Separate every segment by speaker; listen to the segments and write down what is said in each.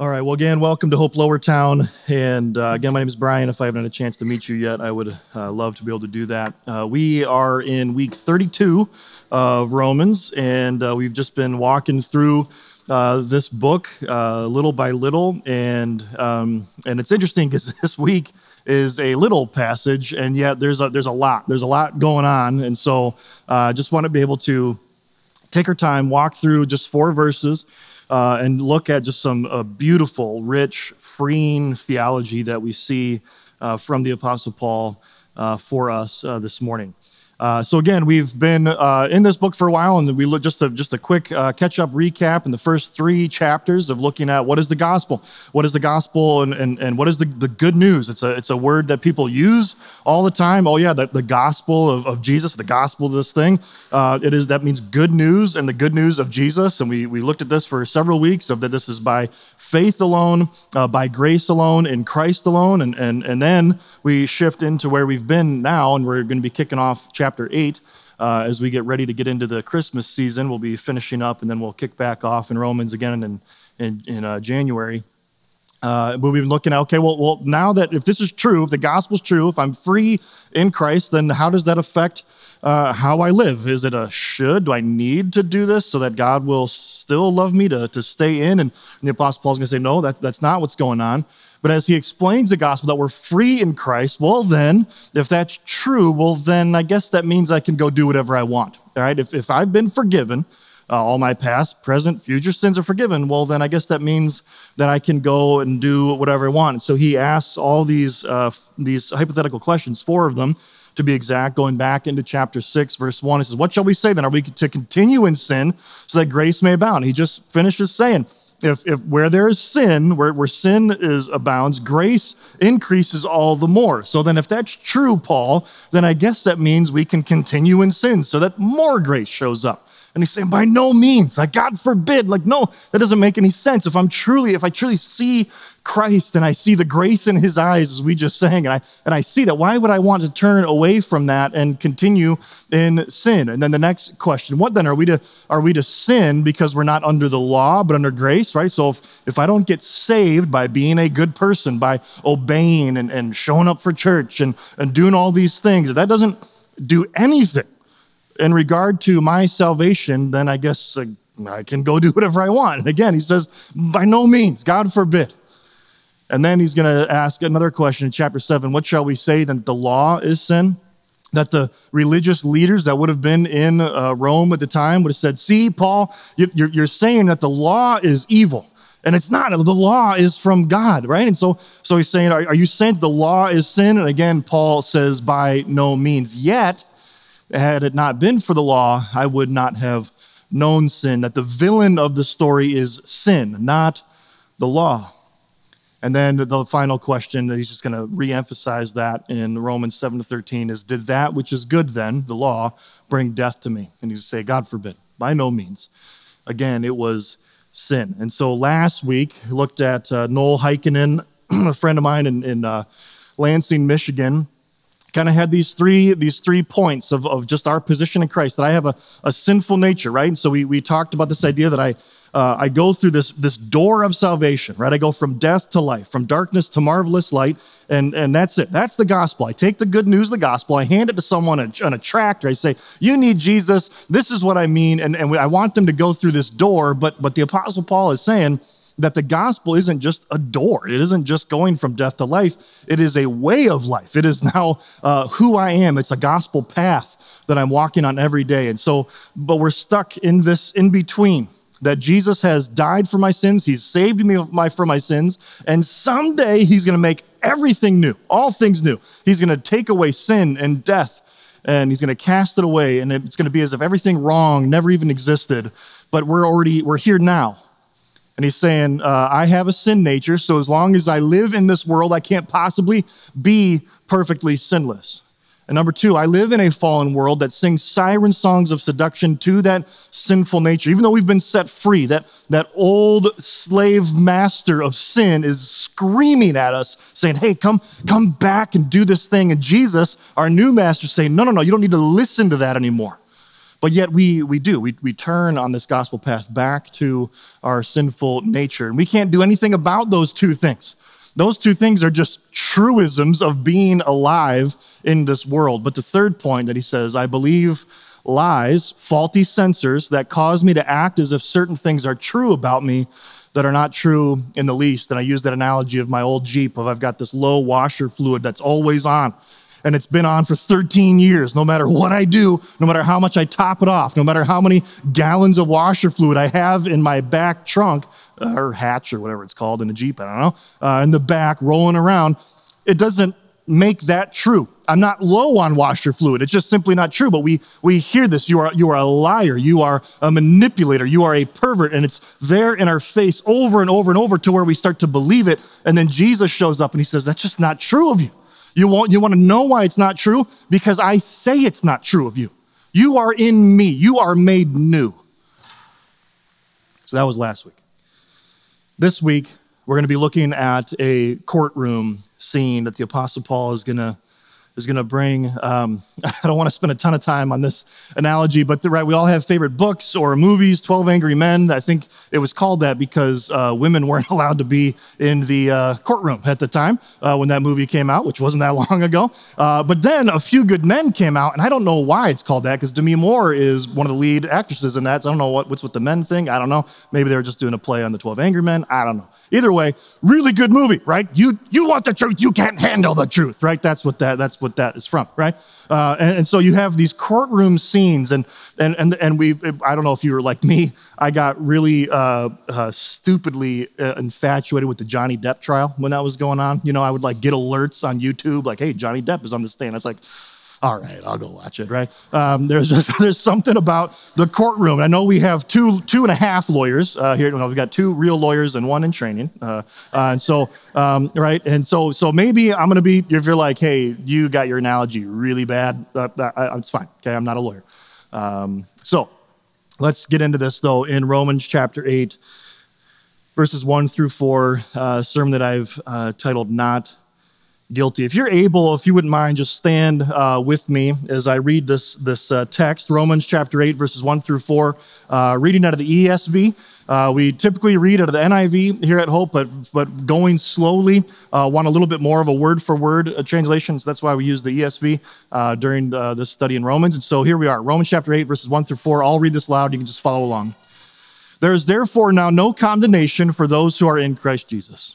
Speaker 1: All right. Well, again, welcome to Hope Lowertown. And uh, again, my name is Brian. If I haven't had a chance to meet you yet, I would uh, love to be able to do that. Uh, we are in week 32 of Romans, and uh, we've just been walking through uh, this book uh, little by little. And um, and it's interesting because this week is a little passage, and yet there's a, there's a lot. There's a lot going on. And so I just want to be able to take our time, walk through just four verses uh, and look at just some uh, beautiful, rich, freeing theology that we see uh, from the Apostle Paul uh, for us uh, this morning. Uh, so again, we've been uh, in this book for a while, and we look just a, just a quick uh, catch-up recap in the first three chapters of looking at what is the gospel, what is the gospel, and, and, and what is the, the good news. It's a it's a word that people use all the time. Oh yeah, the, the gospel of, of Jesus, the gospel of this thing. Uh, it is that means good news and the good news of Jesus. And we we looked at this for several weeks of that this is by faith alone, uh, by grace alone, in Christ alone. And, and, and then we shift into where we've been now, and we're going to be kicking off chapter 8. Uh, as we get ready to get into the Christmas season, we'll be finishing up, and then we'll kick back off in Romans again in, in, in uh, January. Uh, we've been looking at okay, well, well, now that if this is true, if the gospel's true, if I'm free in Christ, then how does that affect uh, how I live. Is it a should? Do I need to do this so that God will still love me to, to stay in? And, and the Apostle Paul's going to say, no, that, that's not what's going on. But as he explains the gospel that we're free in Christ, well, then, if that's true, well, then I guess that means I can go do whatever I want. All right? If, if I've been forgiven, uh, all my past, present, future sins are forgiven, well, then I guess that means that I can go and do whatever I want. So he asks all these, uh, these hypothetical questions, four of them, to be exact, going back into chapter 6, verse 1. He says, What shall we say then? Are we to continue in sin so that grace may abound? He just finishes saying, if, if where there is sin, where, where sin is abounds, grace increases all the more. So then, if that's true, Paul, then I guess that means we can continue in sin so that more grace shows up. And he's saying, by no means, like God forbid, like no, that doesn't make any sense. If I'm truly, if I truly see Christ and I see the grace in his eyes, as we just sang, and I and I see that, why would I want to turn away from that and continue in sin? And then the next question, what then are we to are we to sin because we're not under the law, but under grace, right? So if, if I don't get saved by being a good person, by obeying and, and showing up for church and, and doing all these things, that doesn't do anything in regard to my salvation, then I guess uh, I can go do whatever I want. And again, he says, by no means, God forbid. And then he's going to ask another question in chapter 7 What shall we say then? The law is sin? That the religious leaders that would have been in uh, Rome at the time would have said, See, Paul, you're, you're saying that the law is evil. And it's not. The law is from God, right? And so, so he's saying, are, are you saying the law is sin? And again, Paul says, by no means. Yet, had it not been for the law, I would not have known sin. That the villain of the story is sin, not the law. And then the final question, he's just going to reemphasize that in Romans 7 to 13 is Did that which is good then, the law, bring death to me? And he's say, God forbid, by no means. Again, it was sin. And so last week, looked at uh, Noel Heikkinen, a friend of mine in, in uh, Lansing, Michigan, kind of had these three these three points of, of just our position in christ that i have a, a sinful nature right? And so we, we talked about this idea that i uh, i go through this this door of salvation right? I go from death to life from darkness to marvelous light and and that's it. That's the gospel. I take the good news of the gospel i hand it to someone on a tractor i say you need jesus. This is what i mean and, and i want them to go through this door but but the apostle paul is saying that the gospel isn't just a door. It isn't just going from death to life. It is a way of life. It is now uh, who I am. It's a gospel path that I'm walking on every day. And so, but we're stuck in this in between that Jesus has died for my sins. He's saved me for my sins. And someday he's going to make everything new, all things new. He's going to take away sin and death and he's going to cast it away. And it's going to be as if everything wrong never even existed. But we're already, we're here now. And he's saying, uh, I have a sin nature, so as long as I live in this world, I can't possibly be perfectly sinless. And number two, I live in a fallen world that sings siren songs of seduction to that sinful nature. Even though we've been set free, that, that old slave master of sin is screaming at us, saying, Hey, come, come back and do this thing. And Jesus, our new master, saying, No, no, no, you don't need to listen to that anymore But yet we, we do. We, we turn on this gospel path back to our sinful nature. And we can't do anything about those two things. Those two things are just truisms of being alive in this world. But the third point that he says, I believe lies, faulty sensors that cause me to act as if certain things are true about me that are not true in the least. And I use that analogy of my old Jeep of I've got this low washer fluid that's always on. And it's been on for 13 years. No matter what I do, no matter how much I top it off, no matter how many gallons of washer fluid I have in my back trunk or hatch or whatever it's called in a Jeep, I don't know, uh, in the back rolling around, it doesn't make that true. I'm not low on washer fluid. It's just simply not true. But we, we hear this. You are, you are a liar. You are a manipulator. You are a pervert. And it's there in our face over and over and over to where we start to believe it. And then Jesus shows up and he says, That's just not true of you. You want, you want to know why it's not true? Because I say it's not true of you. You are in me. You are made new. So that was last week. This week, we're going to be looking at a courtroom scene that the Apostle Paul is going to is going to bring. Um, I don't want to spend a ton of time on this analogy, but right, we all have favorite books or movies. Twelve Angry Men. I think it was called that because uh, women weren't allowed to be in the uh, courtroom at the time uh, when that movie came out, which wasn't that long ago. Uh, but then A Few Good Men came out, and I don't know why it's called that because Demi Moore is one of the lead actresses in that. So I don't know what, what's with the men thing. I don't know. Maybe they were just doing a play on the Twelve Angry Men. I don't know. Either way, really good movie, right? You you want the truth, you can't handle the truth, right? That's what that that's what that is from, right? Uh, and, and, so you have these courtroom scenes, and and and and we. I don't know if you were like me. I got really uh, uh, stupidly uh, infatuated with the Johnny Depp trial when that was going on. You know, I would like get alerts on YouTube, like, "Hey, Johnny Depp is on the stand." It's like, all right, I'll go watch it, right? Um, there's just, there's something about the courtroom. I know we have two, two and a half lawyers uh, here. we've got two real lawyers and one in training. Uh, uh, and so, um, right. And so, so maybe I'm to be, if you're like, hey, you got your analogy really bad, uh, it's fine. Okay. I'm not a lawyer. Um, so let's get into this though in Romans chapter 8, verses 1 through 4, uh, sermon that I've uh, titled Not guilty. If you're able, if you wouldn't mind, just stand uh, with me as I read this, this uh, text, Romans chapter 8, verses 1 through 4, uh, reading out of the ESV. Uh, we typically read out of the NIV here at Hope, but, but going slowly, uh, want a little bit more of a word for word uh, translation. So that's why we use the ESV during the, this study in Romans. And so here we are, Romans chapter 8, verses 1 through 4. I'll read this loud. You can just follow along. There is therefore now no condemnation for those who are in Christ Jesus.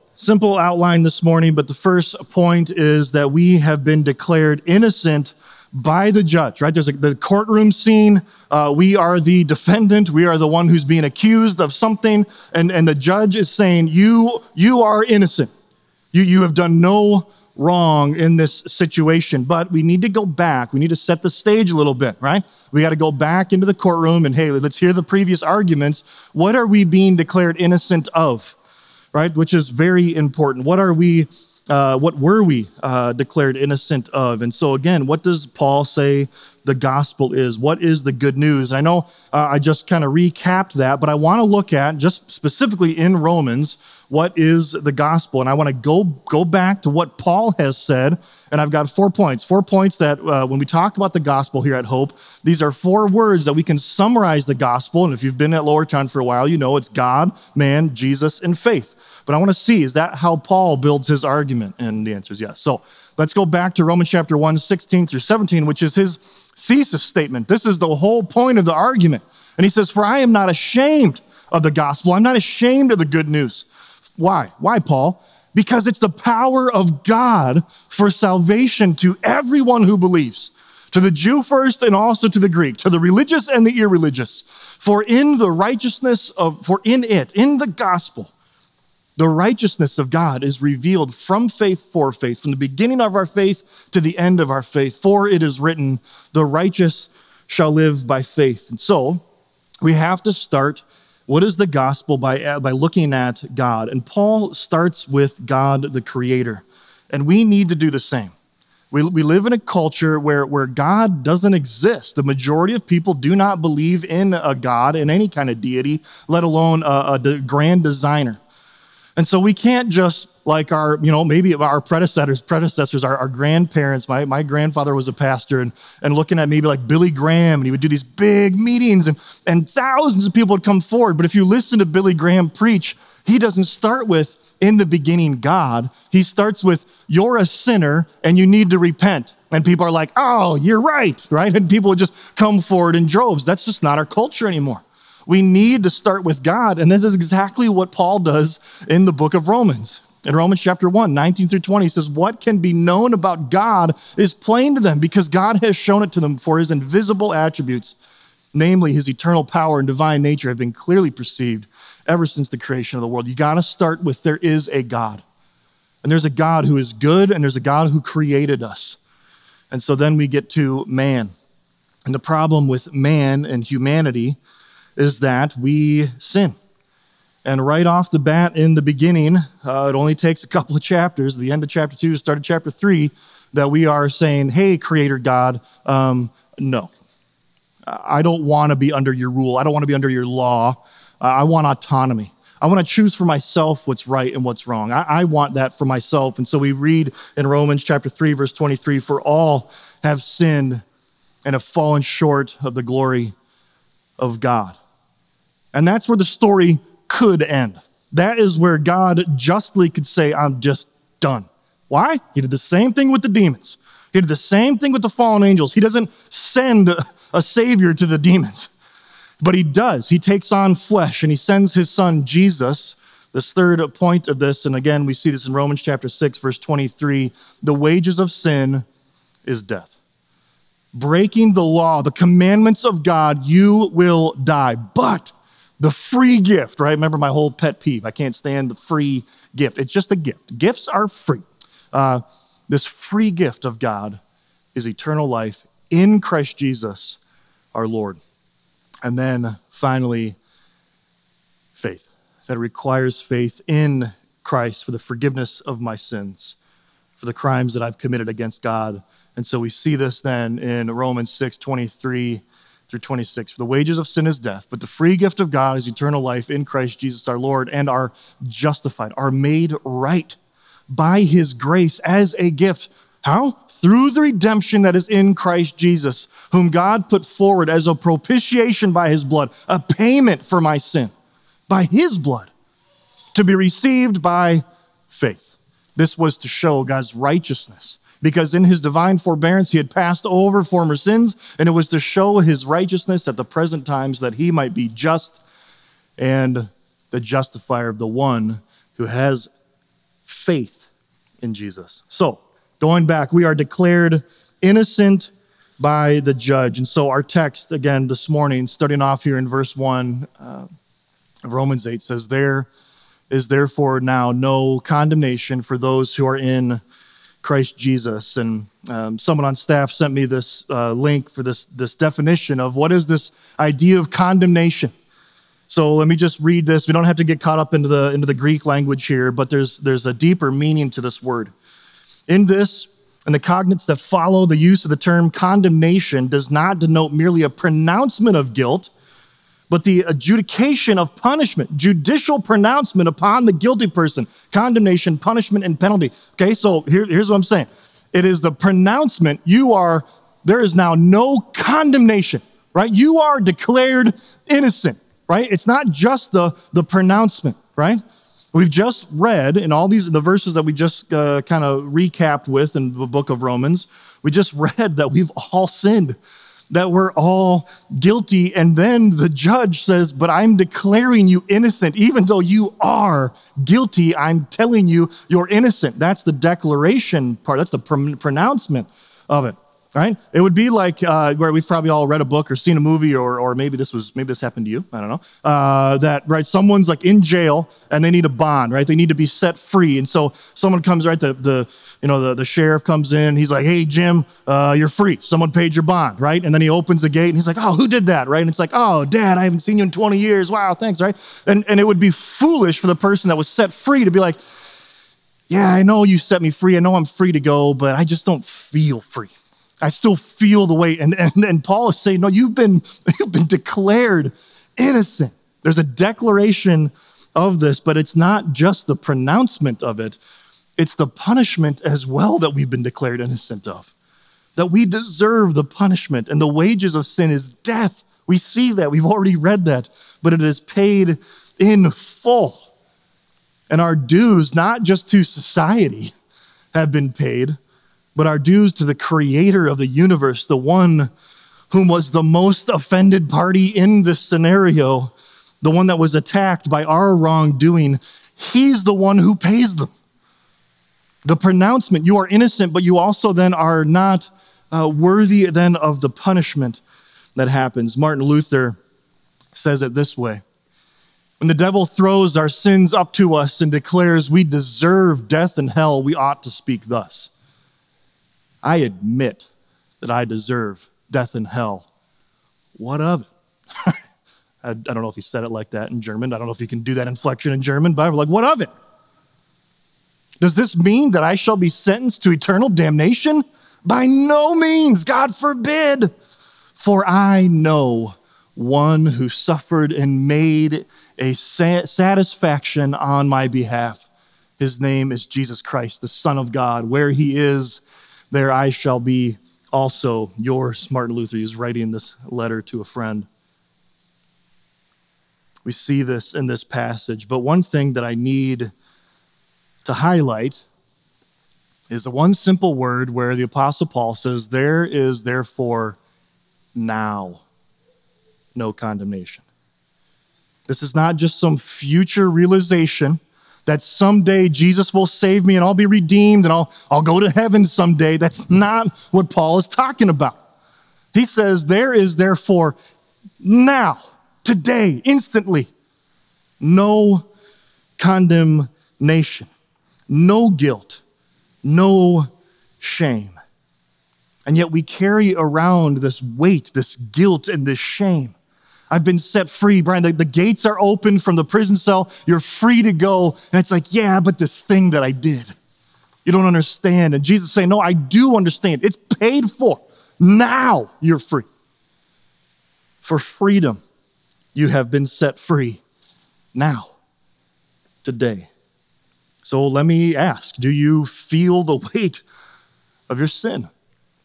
Speaker 1: simple outline this morning, but the first point is that we have been declared innocent by the judge, right? There's a, the courtroom scene. Uh, we are the defendant. We are the one who's being accused of something. And, and the judge is saying, you, you are innocent. You, you have done no wrong in this situation. But we need to go back. We need to set the stage a little bit, right? We got to go back into the courtroom and, hey, let's hear the previous arguments. What are we being declared innocent of? Right? Which is very important. What are we, uh, what were we uh, declared innocent of? And so, again, what does Paul say the gospel is? What is the good news? And I know uh, I just kind of recapped that, but I want to look at just specifically in Romans what is the gospel and i want to go go back to what paul has said and i've got four points four points that uh, when we talk about the gospel here at hope these are four words that we can summarize the gospel and if you've been at Lowertown for a while you know it's god man jesus and faith but I want to see is that how Paul builds his argument? And the answer is yes. So let's go back to Romans chapter 1, 16 through 17, which is his thesis statement. This is the whole point of the argument. And he says, For I am not ashamed of the gospel. I'm not ashamed of the good news. Why? Why, Paul? Because it's the power of God for salvation to everyone who believes, to the Jew first and also to the Greek, to the religious and the irreligious. For in the righteousness of, for in it, in the gospel, the righteousness of God is revealed from faith for faith, from the beginning of our faith to the end of our faith. For it is written, the righteous shall live by faith. And so, We have to start what is the gospel by, uh, by looking at God. And Paul starts with God, the creator. And we need to do the same. We, we live in a culture where, where God doesn't exist. The majority of people do not believe in a God, in any kind of deity, let alone a, a grand designer. And so we can't just like our, you know, maybe our predecessors, predecessors, our, our grandparents. My, my grandfather was a pastor and, and looking at maybe like Billy Graham, and he would do these big meetings and, and thousands of people would come forward. But if you listen to Billy Graham preach, he doesn't start with, in the beginning, God. He starts with, you're a sinner and you need to repent. And people are like, oh, you're right, right? And people would just come forward in droves. That's just not our culture anymore. We need to start with God. And this is exactly what Paul does in the book of Romans. In Romans chapter 1, 19 through 20, he says, What can be known about God is plain to them because God has shown it to them, for his invisible attributes, namely his eternal power and divine nature, have been clearly perceived ever since the creation of the world. You got to start with there is a God. And there's a God who is good, and there's a God who created us. And so then we get to man. And the problem with man and humanity is that we sin. And right off the bat in the beginning, uh, it only takes a couple of chapters, the end of chapter two, start of chapter three, that we are saying, hey, Creator God, um, no. I don't want to be under your rule. I don't want to be under your law. I want autonomy. I want to choose for myself what's right and what's wrong. I, I want that for myself. And so we read in Romans chapter 3, verse 23 For all have sinned and have fallen short of the glory of God. And that's where the story could end. That is where God justly could say, I'm just done. Why? He did the same thing with the demons. He did the same thing with the fallen angels. He doesn't send a savior to the demons, but he does. He takes on flesh and he sends his son Jesus. This third point of this, and again, we see this in Romans chapter 6, verse 23 the wages of sin is death. Breaking the law, the commandments of God, you will die. But the free gift, right? Remember my whole pet peeve. I can't stand the free gift. It's just a gift. Gifts are free. Uh, this free gift of God is eternal life in Christ Jesus, our Lord. And then finally, faith. That requires faith in Christ for the forgiveness of my sins, for the crimes that I've committed against God. And so we see this then in Romans 6 23 through 26. For the wages of sin is death, but the free gift of God is eternal life in Christ Jesus our Lord, and are justified, are made right by his grace as a gift. How? Through the redemption that is in Christ Jesus, whom God put forward as a propitiation by his blood, a payment for my sin by his blood, to be received by faith. This was to show God's righteousness because in his divine forbearance he had passed over former sins, and it was to show his righteousness at the present times that he might be just and the justifier of the one who has faith in Jesus. So, going back, we are declared innocent by the judge. And so, our text again this morning, starting off here in verse 1 uh, of Romans 8, says, There is therefore now no condemnation for those who are in Christ Jesus. And um, someone on staff sent me this uh, link for this, this definition of what is this idea of condemnation. So let me just read this. We don't have to get caught up into the, into the Greek language here, but there's, there's a deeper meaning to this word. In this, and the cognates that follow the use of the term condemnation does not denote merely a pronouncement of guilt but the adjudication of punishment, judicial pronouncement upon the guilty person, condemnation, punishment, and penalty. Okay, so here, here's what I'm saying it is the pronouncement, you are, there is now no condemnation, right? You are declared innocent, right? It's not just the, the pronouncement, right? We've just read in all these, the verses that we just uh, kind of recapped with in the book of Romans, we just read that we've all sinned that we're all guilty. And then the judge says, But I'm declaring you innocent, even though you are guilty. I'm telling you you're innocent. That's the declaration part, that's the pronouncement of it. Right? It would be like uh, where we've probably all read a book or seen a movie, or, or maybe this was maybe this happened to you. I don't know. Uh, that right, someone's like in jail and they need a bond, right? They need to be set free, and so someone comes, right? The the you know the, the sheriff comes in. He's like, "Hey Jim, uh, you're free. Someone paid your bond, right?" And then he opens the gate and he's like, "Oh, who did that?" Right? And it's like, "Oh, Dad, I haven't seen you in 20 years. Wow, thanks." Right? And and it would be foolish for the person that was set free to be like. Yeah, I know you set me free. I know I'm free to go, but I just don't feel free. I still feel the weight. And, and, and Paul is saying, no, you've been, you've been declared innocent. There's a declaration of this, but it's not just the pronouncement of it, it's the punishment as well that we've been declared innocent of. That we deserve the punishment, and the wages of sin is death. We see that. We've already read that, but it is paid in full. And our dues, not just to society, have been paid, but our dues to the creator of the universe, the one whom was the most offended party in this scenario, the one that was attacked by our wrongdoing. He's the one who pays them. The pronouncement, you are innocent, but you also then are not uh, worthy then of the punishment that happens. Martin Luther says it this way when the devil throws our sins up to us and declares we deserve death and hell, we ought to speak thus I admit that I deserve death and hell. What of it? I, don't know if he said it like that in German. I don't know if he can do that inflection in German, but I'm like, what of it? Does this mean that I shall be sentenced to eternal damnation? By no means, God forbid. For I know one who suffered and made a satisfaction on my behalf. His name is Jesus Christ, the Son of God. Where he is, there I shall be also. Yours, Martin Luther, is writing this letter to a friend. We see this in this passage. But one thing that I need to highlight is the one simple word where the Apostle Paul says, There is therefore now no condemnation. This is not just some future realization that someday Jesus will save me and I'll be redeemed and I'll, I'll go to heaven someday. That's not what Paul is talking about. He says, There is therefore now, today, instantly, no condemnation, no guilt, no shame. And yet we carry around this weight, this guilt, and this shame. I've been set free, Brian. The, the, gates are open from the prison cell. You're free to go. And it's like, yeah, but this thing that I did, you don't understand. And Jesus saying, no, I do understand. It's paid for. Now you're free. For freedom, you have been set free now, today. So let me ask do you feel the weight of your sin?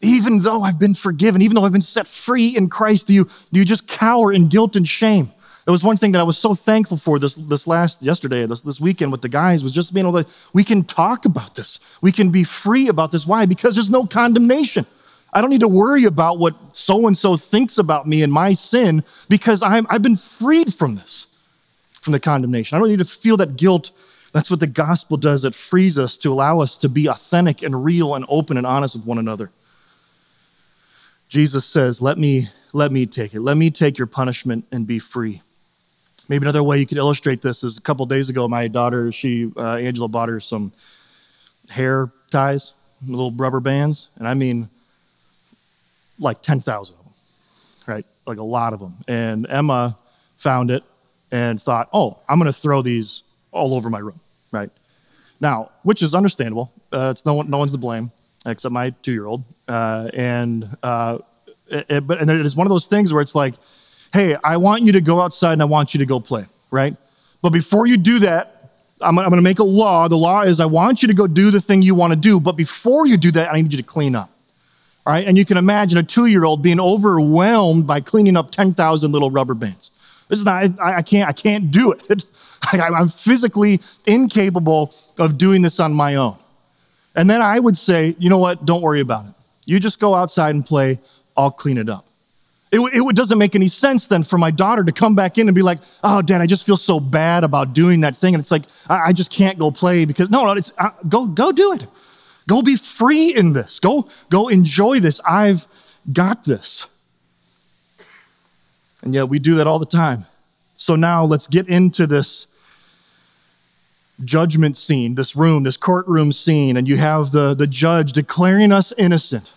Speaker 1: Even though I've been forgiven, even though I've been set free in Christ, do you, do you just cower in guilt and shame? It was one thing that I was so thankful for this, this last yesterday, this, this weekend with the guys, was just being able to, we can talk about this. We can be free about this. Why? Because there's no condemnation. I don't need to worry about what so and so thinks about me and my sin because I'm, I've been freed from this, from the condemnation. I don't need to feel that guilt. That's what the gospel does. It frees us to allow us to be authentic and real and open and honest with one another. Jesus says, Let me, let me take it. Let me take your punishment and be free. Maybe another way you could illustrate this is a couple days ago, my daughter, she, uh, Angela, bought her some hair ties, little rubber bands, and I mean like 10,000 of them, right? Like a lot of them. And Emma found it and thought, oh, I'm going to throw these all over my room, right? Now, which is understandable. Uh, it's no, one, no one's to blame except my two year old. Uh, and uh, it, but and it is one of those things where it's like, hey, I want you to go outside and I want you to go play, right? But before you do that, I'm, I'm going to make a law. The law is I want you to go do the thing you want to do, but before you do that, I need you to clean up. All right, and you can imagine a two-year-old being overwhelmed by cleaning up 10,000 little rubber bands. This is not, I, I can't, I can't do it. I'm physically incapable of doing this on my own. And then I would say, you know what? Don't worry about it. You just go outside and play. I'll clean it up. It, it, doesn't make any sense then for my daughter to come back in and be like, oh, dad, I just feel so bad about doing that thing. And it's like, I, I just can't go play because, no, no, it's, uh, go, go do it. Go be free in this. Go, go enjoy this. I've got this. And yet we do that all the time. So now let's get into this judgment scene, this room, this courtroom scene, and you have the, the judge declaring us innocent.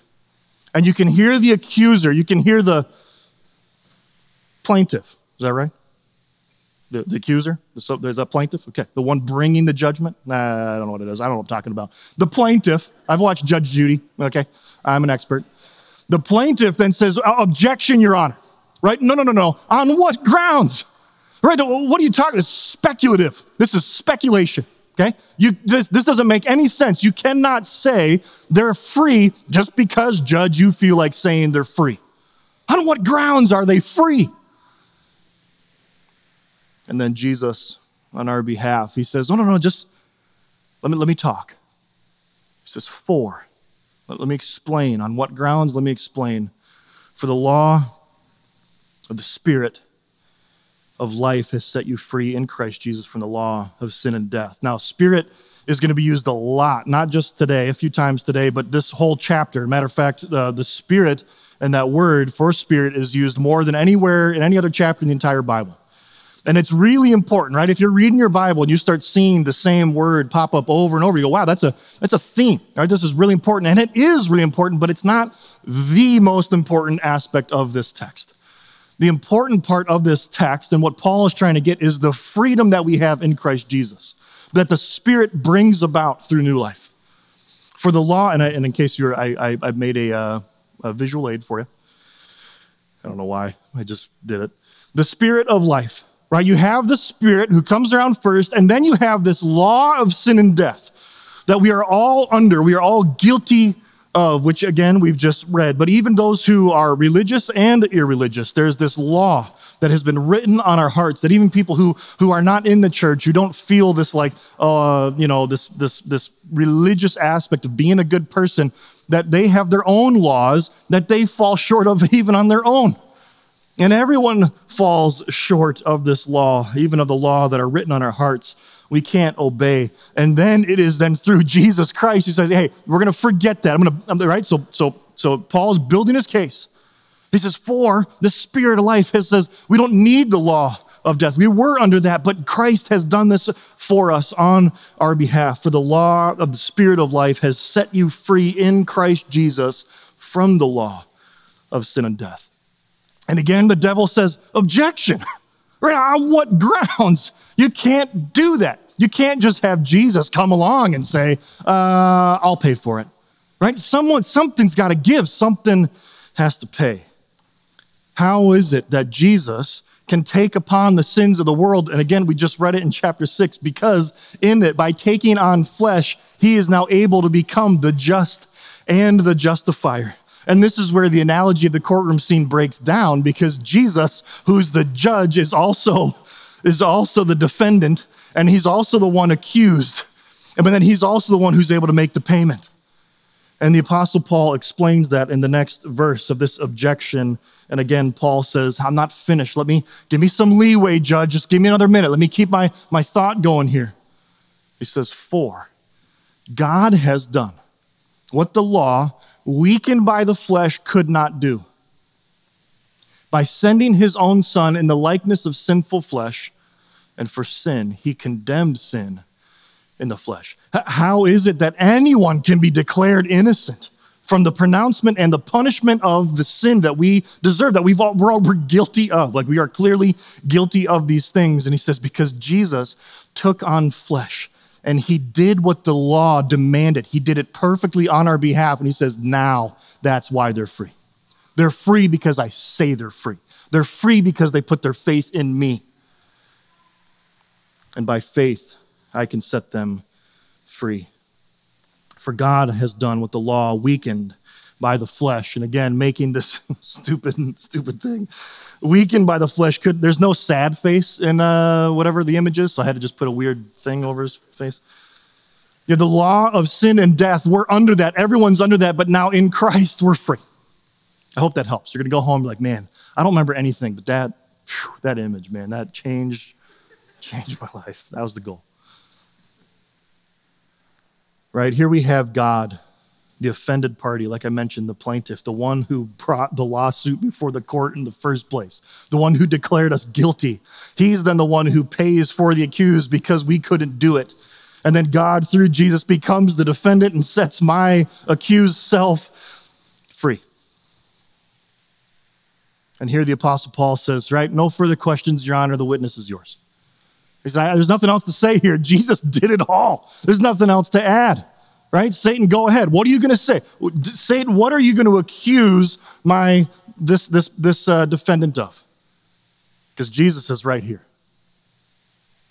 Speaker 1: And you can hear the accuser, you can hear the plaintiff. Is that right? The, the accuser? The, there's a plaintiff? Okay. The one bringing the judgment? Nah, I don't know what it is. I don't know what I'm talking about. The plaintiff, I've watched Judge Judy. Okay. I'm an expert. The plaintiff then says, Objection, Your Honor. Right? No, no, no, no. On what grounds? Right? What are you talking? It's speculative. This is speculation. Okay? You, this, this doesn't make any sense. You cannot say they're free just because, Judge, you feel like saying they're free. On what grounds are they free? And then Jesus, on our behalf, he says, No, no, no, just let me, let me talk. He says, Four. Let, let me explain. On what grounds? Let me explain. For the law of the Spirit of life has set you free in Christ Jesus from the law of sin and death. Now, Spirit is going to be used a lot, not just today, a few times today, but this whole chapter. Matter of fact, uh, the Spirit and that word for Spirit is used more than anywhere in any other chapter in the entire Bible. And it's really important, right? If you're reading your Bible and you start seeing the same word pop up over and over, you go, wow, that's a, that's a theme, right? This is really important. And it is really important, but it's not the most important aspect of this text the important part of this text and what Paul is trying to get is the freedom that we have in Christ Jesus, that the Spirit brings about through new life. For the law, and, I, and in case you're, I, I, made a, uh, a visual aid for you. I don't know why, I just did it. The Spirit of life, right? You have the Spirit who comes around first, and then you have this law of sin and death that we are all under. We are all guilty of, which again we've just read, but even those who are religious and irreligious, there's this law that has been written on our hearts that even people who who are not in the church who don't feel this like uh you know this this this religious aspect of being a good person that they have their own laws that they fall short of even on their own. And everyone falls short of this law even of the law that are written on our hearts we can't obey. And then it is then through Jesus Christ who says, hey, we're going to forget that. I'm going to, right? So, so, so Paul's building his case. He says, for the spirit of life has says, we don't need the law of death. We were under that, but Christ has done this for us on our behalf. For the law of the spirit of life has set you free in Christ Jesus from the law of sin and death. And again, the devil says, objection. Right? On what grounds? You can't do that. You can't just have Jesus come along and say, uh, I'll pay for it. Right? Someone, something's got to give, something has to pay. How is it that Jesus can take upon the sins of the world? And again, we just read it in chapter six, because in it, by taking on flesh, he is now able to become the just and the justifier. And this is where the analogy of the courtroom scene breaks down because Jesus, who's the judge, is also is also the defendant, and he's also the one accused. But then he's also the one who's able to make the payment. And the Apostle Paul explains that in the next verse of this objection. And again, Paul says, I'm not finished. Let me give me some leeway, judge. Just give me another minute. Let me keep my, my thought going here. He says, For God has done what the law, weakened by the flesh, could not do by sending his own son in the likeness of sinful flesh. And for sin, he condemned sin in the flesh. How is it that anyone can be declared innocent from the pronouncement and the punishment of the sin that we deserve, that we've all, we're all we're guilty of? Like we are clearly guilty of these things. And he says, because Jesus took on flesh and he did what the law demanded, he did it perfectly on our behalf. And he says, now that's why they're free. They're free because I say they're free. They're free because they put their faith in me. And by faith, I can set them free. For God has done what the law weakened by the flesh. And again, making this stupid, stupid thing. Weakened by the flesh could there's no sad face in uh, whatever the image is, so I had to just put a weird thing over his face. Yeah, the law of sin and death, we're under that. Everyone's under that, but now in Christ we're free. I hope that helps. You're going to go home like, man, I don't remember anything, but that, whew, that image, man, that changed, changed my life. That was the goal. Right? Here we have God, the offended party, like I mentioned, the plaintiff, the one who brought the lawsuit before the court in the first place, the one who declared us guilty. He's then the one who pays for the accused because we couldn't do it. And then God, through Jesus, becomes the defendant and sets my accused self free. And here the Apostle Paul says, right, no further questions, Your Honor, the witness is yours. He There's nothing else to say here. Jesus did it all. There's nothing else to add, right? Satan, go ahead. What are you going to say? Satan, what are you going to accuse my this this this uh, defendant of? Because Jesus is right here,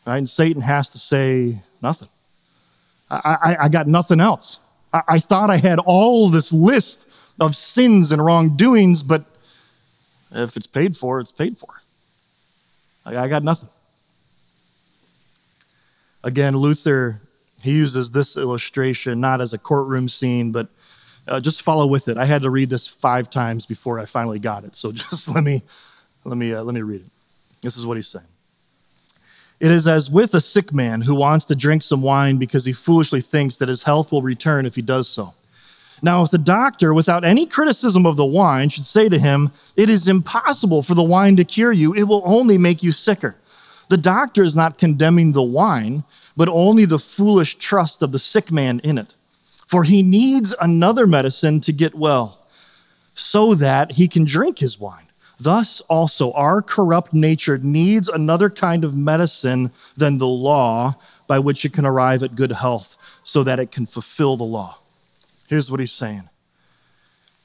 Speaker 1: right? And Satan has to say nothing. I, I, I got nothing else. I, I thought I had all this list of sins and wrongdoings, but if it's paid for, it's paid for. I, got nothing. Again, Luther, he uses this illustration not as a courtroom scene, but uh, just follow with it. I had to read this five times before I finally got it. So just let me, let me, uh, let me read it. This is what he's saying. It is as with a sick man who wants to drink some wine because he foolishly thinks that his health will return if he does so. Now, if the doctor, without any criticism of the wine, should say to him, It is impossible for the wine to cure you, it will only make you sicker. The doctor is not condemning the wine, but only the foolish trust of the sick man in it. For he needs another medicine to get well, so that he can drink his wine. Thus, also, our corrupt nature needs another kind of medicine than the law by which it can arrive at good health, so that it can fulfill the law. Here's what he's saying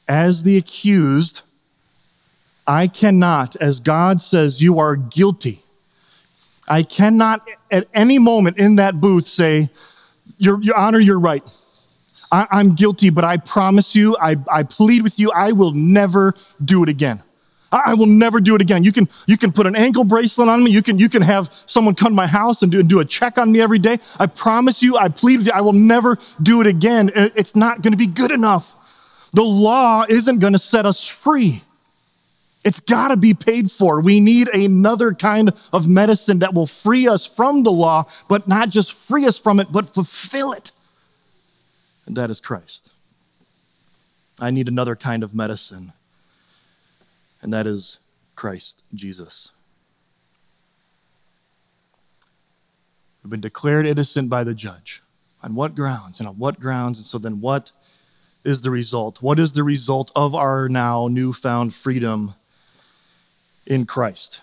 Speaker 1: As the accused, I cannot, as God says, you are guilty. I cannot at any moment in that booth say, Your, Your Honor, you're right. I, am guilty, but I promise you, I, I plead with you, I will never do it again. I will never do it again. You can, you can put an ankle bracelet on me. You can, you can have someone come to my house and do, and do a check on me every day. I promise you, I plead with you, I will never do it again. It's not going to be good enough. The law isn't going to set us free. It's got to be paid for. We need another kind of medicine that will free us from the law, but not just free us from it, but fulfill it. And that is Christ. I need another kind of medicine and that is Christ Jesus. We've been declared innocent by the judge. On what grounds? And on what grounds? And so then what is the result? What is the result of our now newfound freedom in Christ?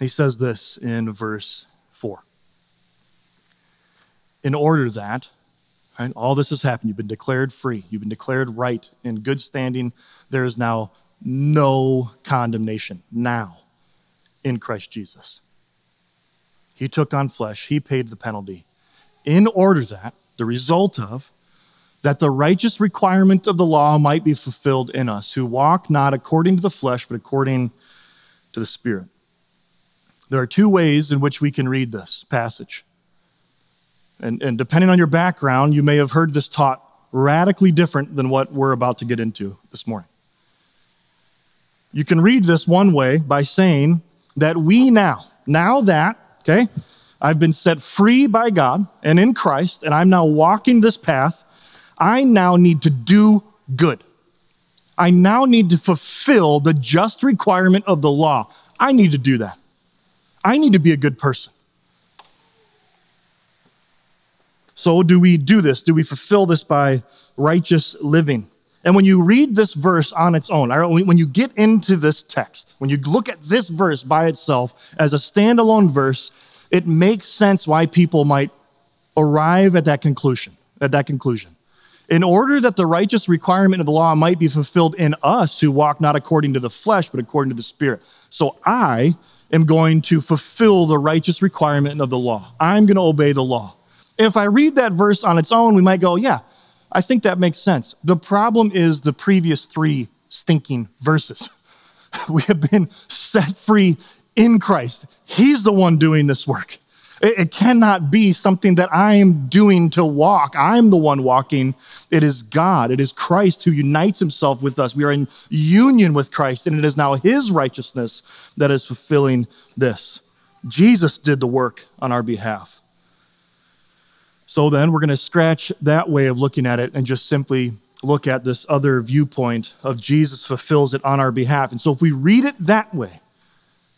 Speaker 1: He says this in verse 4. In order that, right, all this has happened, you've been declared free, you've been declared right in good standing, there is now no condemnation now in Christ Jesus. He took on flesh, he paid the penalty in order that the result of that the righteous requirement of the law might be fulfilled in us who walk not according to the flesh but according to the spirit. There are two ways in which we can read this passage. And, and depending on your background, you may have heard this taught radically different than what we're about to get into this morning. You can read this one way by saying that we now, now that, okay, I've been set free by God and in Christ, and I'm now walking this path, I now need to do good. I now need to fulfill the just requirement of the law. I need to do that. I need to be a good person. So, do we do this? Do we fulfill this by righteous living? And when you read this verse on its own, when you get into this text, when you look at this verse by itself as a standalone verse, it makes sense why people might arrive at that conclusion, at that conclusion. In order that the righteous requirement of the law might be fulfilled in us who walk not according to the flesh, but according to the Spirit. So I am going to fulfill the righteous requirement of the law. I'm going to obey the law. If I read that verse on its own, we might go, yeah, I think that makes sense. The problem is the previous three stinking verses. We have been set free in Christ. He's the one doing this work. It, it cannot be something that I am doing to walk. I'm the one walking. It is God, it is Christ who unites himself with us. We are in union with Christ, and it is now his righteousness that is fulfilling this. Jesus did the work on our behalf. So then we're going to scratch that way of looking at it and just simply look at this other viewpoint of Jesus fulfills it on our behalf. And so if we read it that way,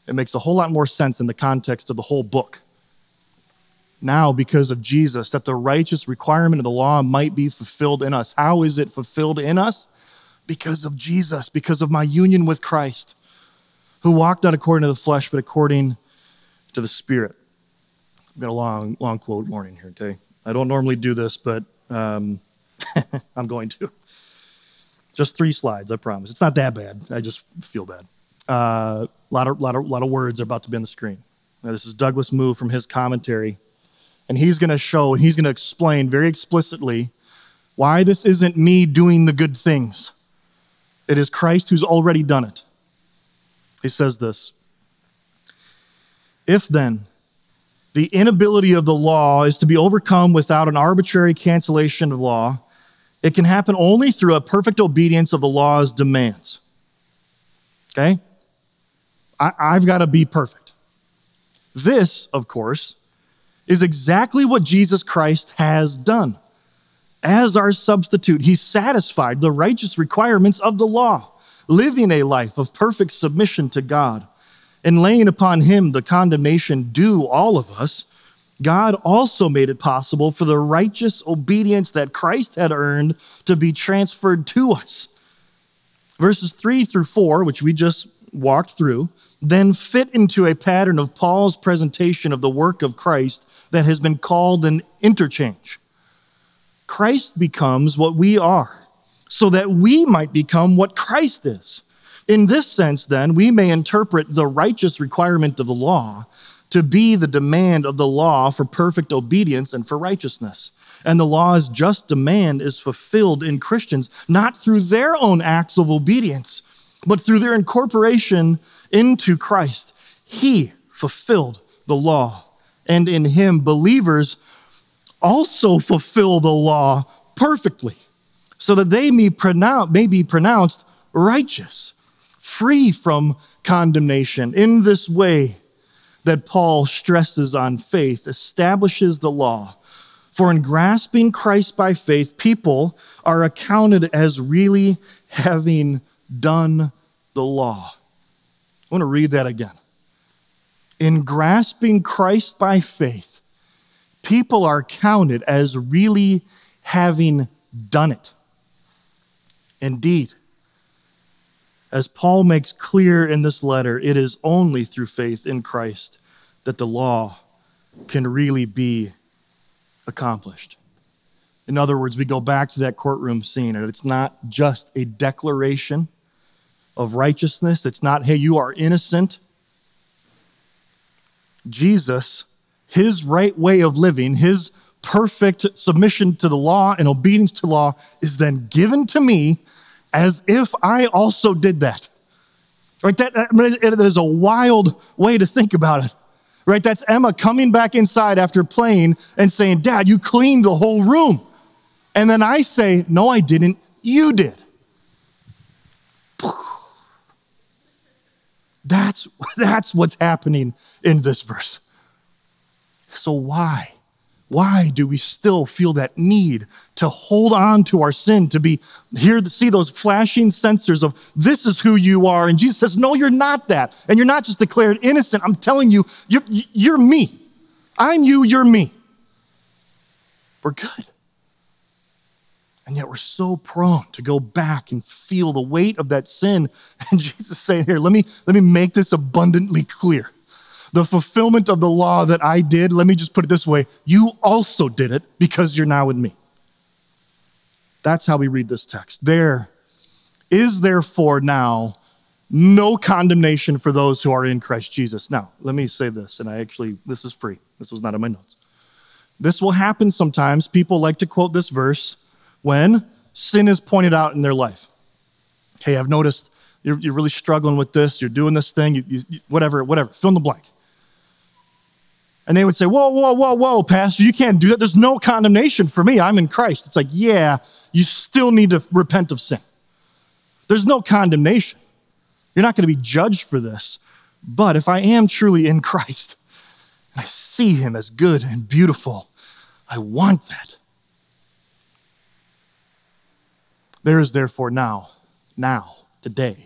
Speaker 1: it makes a whole lot more sense in the context of the whole book. Now, because of Jesus, that the righteous requirement of the law might be fulfilled in us. How is it fulfilled in us? Because of Jesus, because of my union with Christ, who walked not according to the flesh, but according to the Spirit. I've got a long, long quote warning here, okay? I don't normally do this, but um, I'm going to. Just three slides, I promise. It's not that bad. I just feel bad. A uh, lot, of, lot, of, lot of words are about to be on the screen. Now, this is Douglas Moo from his commentary, and he's going to show and he's going to explain very explicitly why this isn't me doing the good things. It is Christ who's already done it. He says this If then the inability of the law is to be overcome without an arbitrary cancellation of law, it can happen only through a perfect obedience of the law's demands. Okay? I, I've got to be perfect. This, of course, is exactly what Jesus Christ has done. As our substitute, he satisfied the righteous requirements of the law, living a life of perfect submission to God and laying upon him the condemnation due all of us. God also made it possible for the righteous obedience that Christ had earned to be transferred to us. Verses 3 through 4, which we just walked through, then fit into a pattern of Paul's presentation of the work of Christ that has been called an interchange. Christ becomes what we are, so that we might become what Christ is. In this sense, then, we may interpret the righteous requirement of the law to be the demand of the law for perfect obedience and for righteousness. And the law's just demand is fulfilled in Christians, not through their own acts of obedience, but through their incorporation into Christ. He fulfilled the law, and in him, believers also fulfill the law perfectly, so that they may, pronounce, may be pronounced righteous, free from condemnation. In this way, that Paul stresses on faith establishes the law. For in grasping Christ by faith, people are accounted as really having done the law. I want to read that again. In grasping Christ by faith, people are counted as really having done it. Indeed, as Paul makes clear in this letter, it is only through faith in Christ that the law can really be accomplished. In other words, we go back to that courtroom scene, and it's not just a declaration of righteousness. It's not, hey, you are innocent. Jesus, his right way of living, his perfect submission to the law and obedience to law is then given to me as if I also did that. Right? That, that is a wild way to think about it. Right? That's Emma coming back inside after playing and saying, Dad, you cleaned the whole room. And then I say, No, I didn't. You did. That's, that's what's happening in this verse. So, why? Why do we still feel that need to hold on to our sin, to be here to see those flashing sensors of this is who you are? And Jesus says, No, you're not that. And you're not just declared innocent. I'm telling you, you're, you're me. I'm you, you're me. We're good. And yet we're so prone to go back and feel the weight of that sin. And Jesus saying, Here, let me, let me make this abundantly clear. The fulfillment of the law that I did, let me just put it this way you also did it because you're now with me. That's how we read this text. There is therefore now no condemnation for those who are in Christ Jesus. Now, let me say this, and I actually, this is free. This was not in my notes. This will happen sometimes. People like to quote this verse when sin is pointed out in their life. Hey, I've noticed you're, you're really struggling with this, you're doing this thing, you, you, whatever, whatever, fill in the blank. And they would say, Whoa, whoa, whoa, whoa, Pastor, you can't do that. There's no condemnation for me. I'm in Christ. It's like, Yeah, you still need to repent of sin. There's no condemnation. You're not going to be judged for this. But if I am truly in Christ, and I see him as good and beautiful, I want that. There is therefore now, now, today,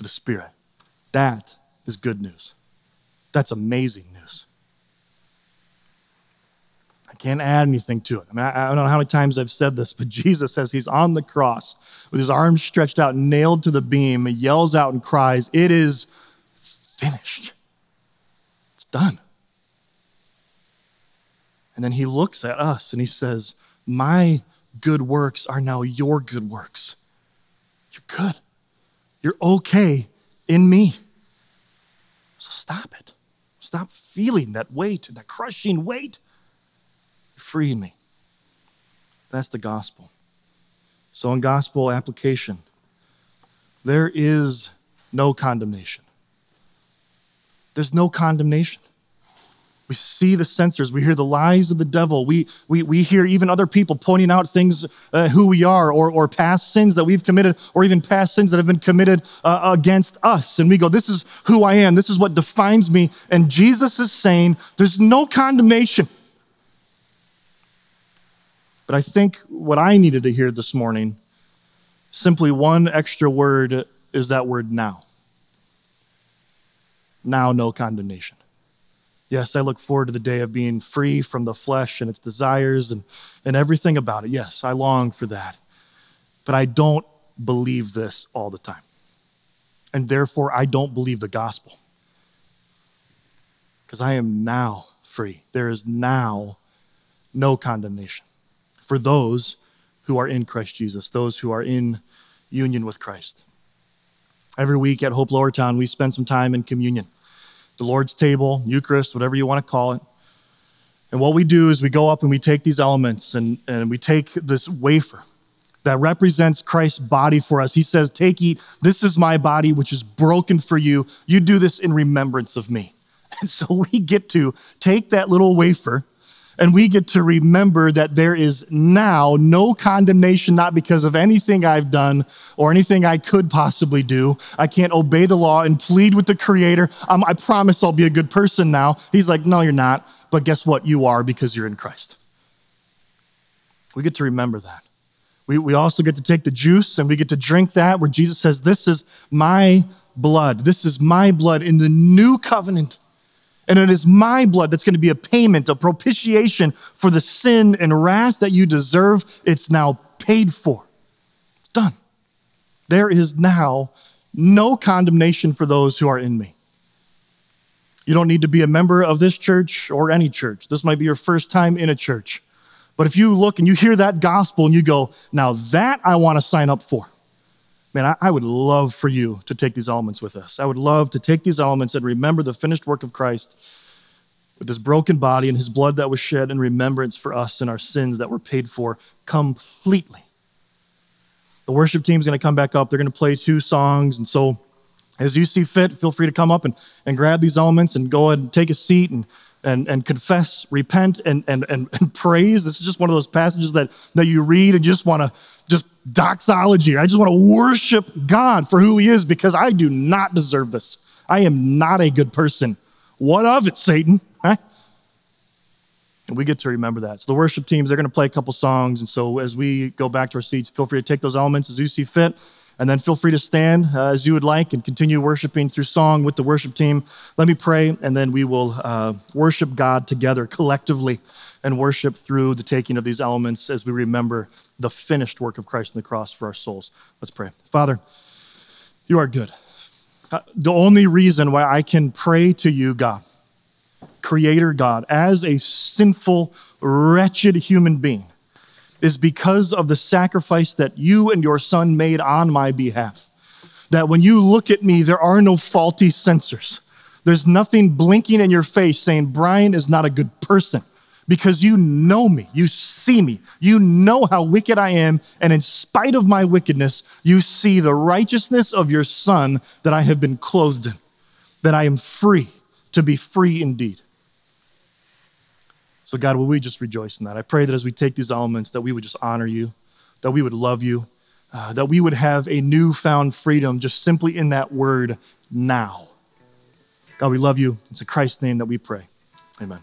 Speaker 1: to the Spirit. That is good news. That's amazing news. I can't add anything to it. I mean, I, I don't know how many times I've said this, but Jesus says he's on the cross with his arms stretched out, nailed to the beam, he yells out and cries, It is finished. It's done. And then he looks at us and he says, My good works are now your good works. You're good. You're okay in me. So stop it. Stop feeling that weight, that crushing weight free me. That's the gospel. So, in gospel application, there is no condemnation. There's no condemnation. We see the sensors. We hear the lies of the devil. We, we, we hear even other people pointing out things, uh, who we are, or, or past sins that we've committed, or even past sins that have been committed uh, against us. And we go, This is who I am. This is what defines me. And Jesus is saying, There's no condemnation. But I think what I needed to hear this morning, simply one extra word, is that word now. Now, no condemnation. Yes, I look forward to the day of being free from the flesh and its desires and, and everything about it. Yes, I long for that. But I don't believe this all the time. And therefore, I don't believe the gospel. Because I am now free. There is now no condemnation for those who are in Christ Jesus, those who are in union with Christ. Every week at Hope Lowertown, we spend some time in communion, the Lord's table, Eucharist, whatever you want to call it. And what we do is we go up and we take these elements and, and we take this wafer that represents Christ's body for us. He says, Take, eat, this is my body, which is broken for you. You do this in remembrance of me. And so we get to take that little wafer and we get to remember that there is now no condemnation, not because of anything I've done or anything I could possibly do. I can't obey the law and plead with the Creator. Um, I promise I'll be a good person now. He's like, No, you're not. But guess what? You are because you're in Christ. We get to remember that. We, we also get to take the juice and we get to drink that where Jesus says, This is my blood. This is my blood in the new covenant and it is my blood that's going to be a payment, a propitiation for the sin and wrath that you deserve. It's now paid for. It's done. There is now no condemnation for those who are in me. You don't need to be a member of this church or any church. This might be your first time in a church. But if you look and you hear that gospel and you go, now that I want to sign up for, man, I, I, would love for you to take these elements with us. I would love to take these elements and remember the finished work of Christ with his broken body and his blood that was shed in remembrance for us and our sins that were paid for completely. The worship team is going to come back up. They're going to play two songs. And so, as you see fit, feel free to come up and, and grab these elements and go ahead and take a seat and, and, and confess, repent, and, and, and, and praise. This is just one of those passages that, that you read and just want to doxology. I just want to worship God for who He is because I do not deserve this. I am not a good person. What of it, Satan? Huh? And we get to remember that. So the worship teams, they're going to play a couple songs. And so as we go back to our seats, feel free to take those elements as you see fit. And then feel free to stand uh, as you would like and continue worshiping through song with the worship team. Let me pray, and then we will uh, worship God together collectively and worship through the taking of these elements as we remember the finished work of Christ on the cross for our souls. Let's pray. Father, you are good. Uh, the only reason why I can pray to you, God, Creator God, as a sinful, wretched human being, is because of the sacrifice that you and your Son made on my behalf. That when you look at me, there are no faulty sensors. There's nothing blinking in your face saying, Brian is not a good person because you know me, you see me, you know how wicked I am, and in spite of my wickedness, you see the righteousness of your Son that I have been clothed in, that I am free to be free indeed. So, God, will we just rejoice in that? I pray that as we take these elements, that we would just honor you, that we would love you, uh, that we would have a newfound freedom just simply in that word now. God, we love you. It's in Christ's name that we pray. Amen.